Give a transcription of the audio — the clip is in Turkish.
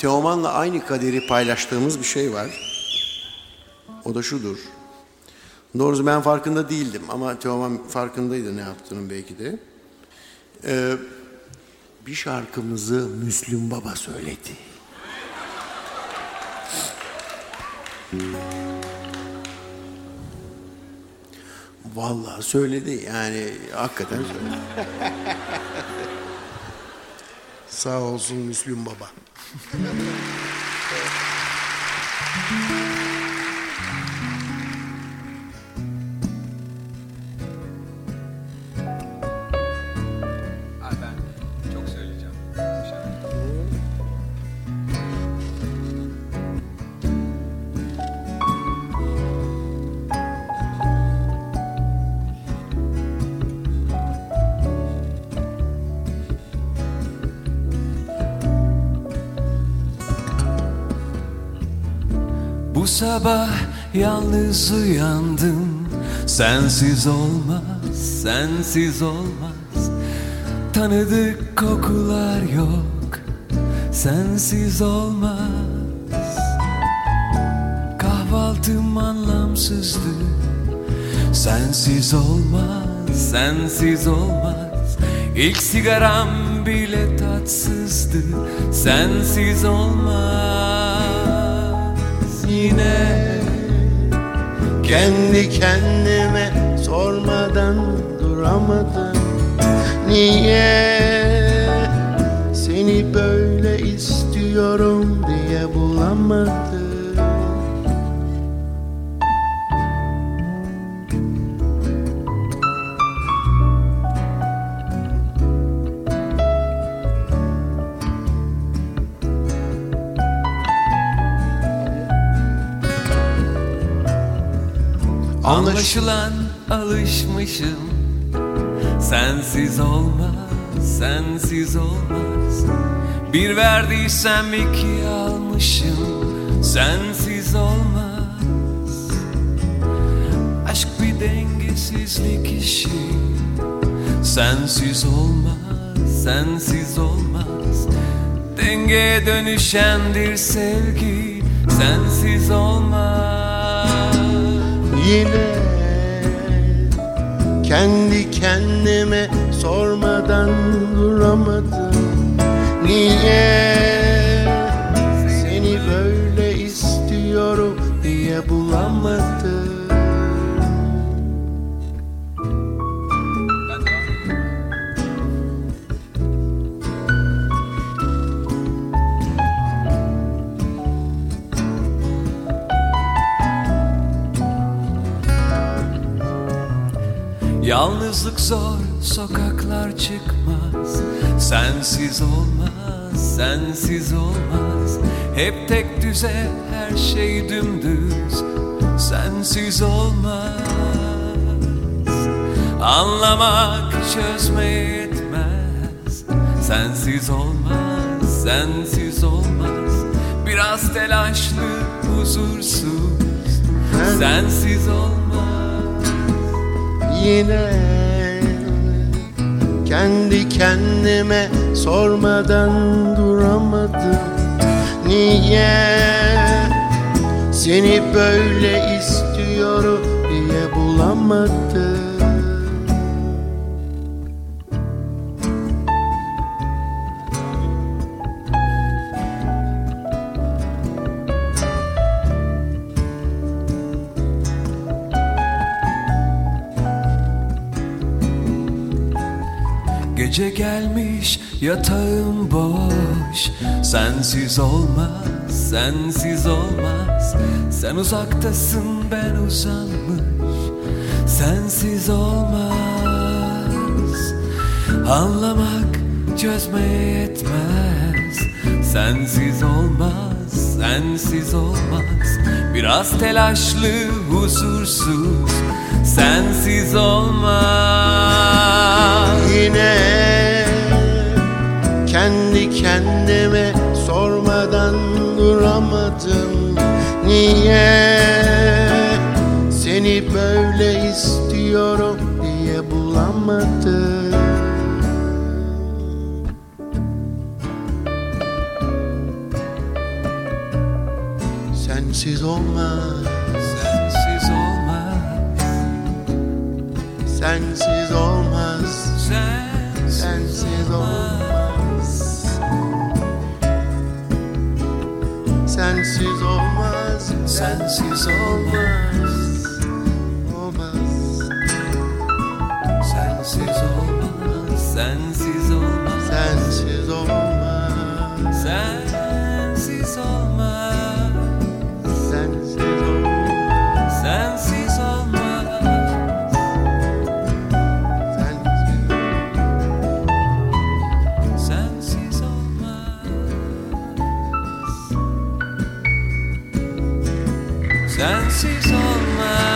Teoman'la aynı kaderi paylaştığımız bir şey var. O da şudur. Doğrusu ben farkında değildim ama Teoman farkındaydı ne yaptığının belki de. Ee, bir şarkımızı Müslüm Baba söyledi. Vallahi söyledi yani hakikaten söyledi. Sağ olsun Müslüm Baba. Bu sabah yalnız uyandım. Sensiz olmaz, sensiz olmaz. Tanıdık kokular yok. Sensiz olmaz. Kahvaltım anlamsızdı. Sensiz olmaz, sensiz olmaz. İlk sigaram bile tatsızdı. Sensiz olmaz Yine. Kendi kendime sormadan duramadım. Niye seni böyle istiyorum diye bulamadım Anlaşılan alışmışım. Sensiz olmaz, sensiz olmaz. Bir verdiysem iki almışım. Sensiz olmaz. Aşk bir dengesizlik işi. Sensiz olmaz, sensiz olmaz. Dengeye dönüşendir sevgi. Sensiz olmaz Yine kendi kendime sormadan duramadım. Niye seni böyle istiyorum diye bulamadım Yalnızlık zor, sokaklar çıkmaz. Sensiz olmaz, sensiz olmaz. Hep tek düze, her şey dümdüz. Sensiz olmaz. Anlamak çözmeye yetmez. Sensiz olmaz, sensiz olmaz. Biraz telaşlı, huzursuz. Sensiz olmaz Yine kendi kendime sormadan duramadım. Niye seni böyle istiyorum diye bulamadım Gece gelmiş yatağım boş. Sensiz olmaz, sensiz olmaz. Sen uzaktasın ben uzanmış. Sensiz olmaz. Anlamak çözmeye yetmez. Sensiz olmaz, sensiz olmaz. Biraz telaşlı, huzursuz. Sensiz olmaz Niye seni böyle istiyorum diye bulamadım? Sensiz olmaz, sensiz olmaz, sensiz olmaz, sensiz, sensiz olmaz. Sensiz olmaz, sensiz olmaz, olmaz. sensiz olmaz, sensiz She's on my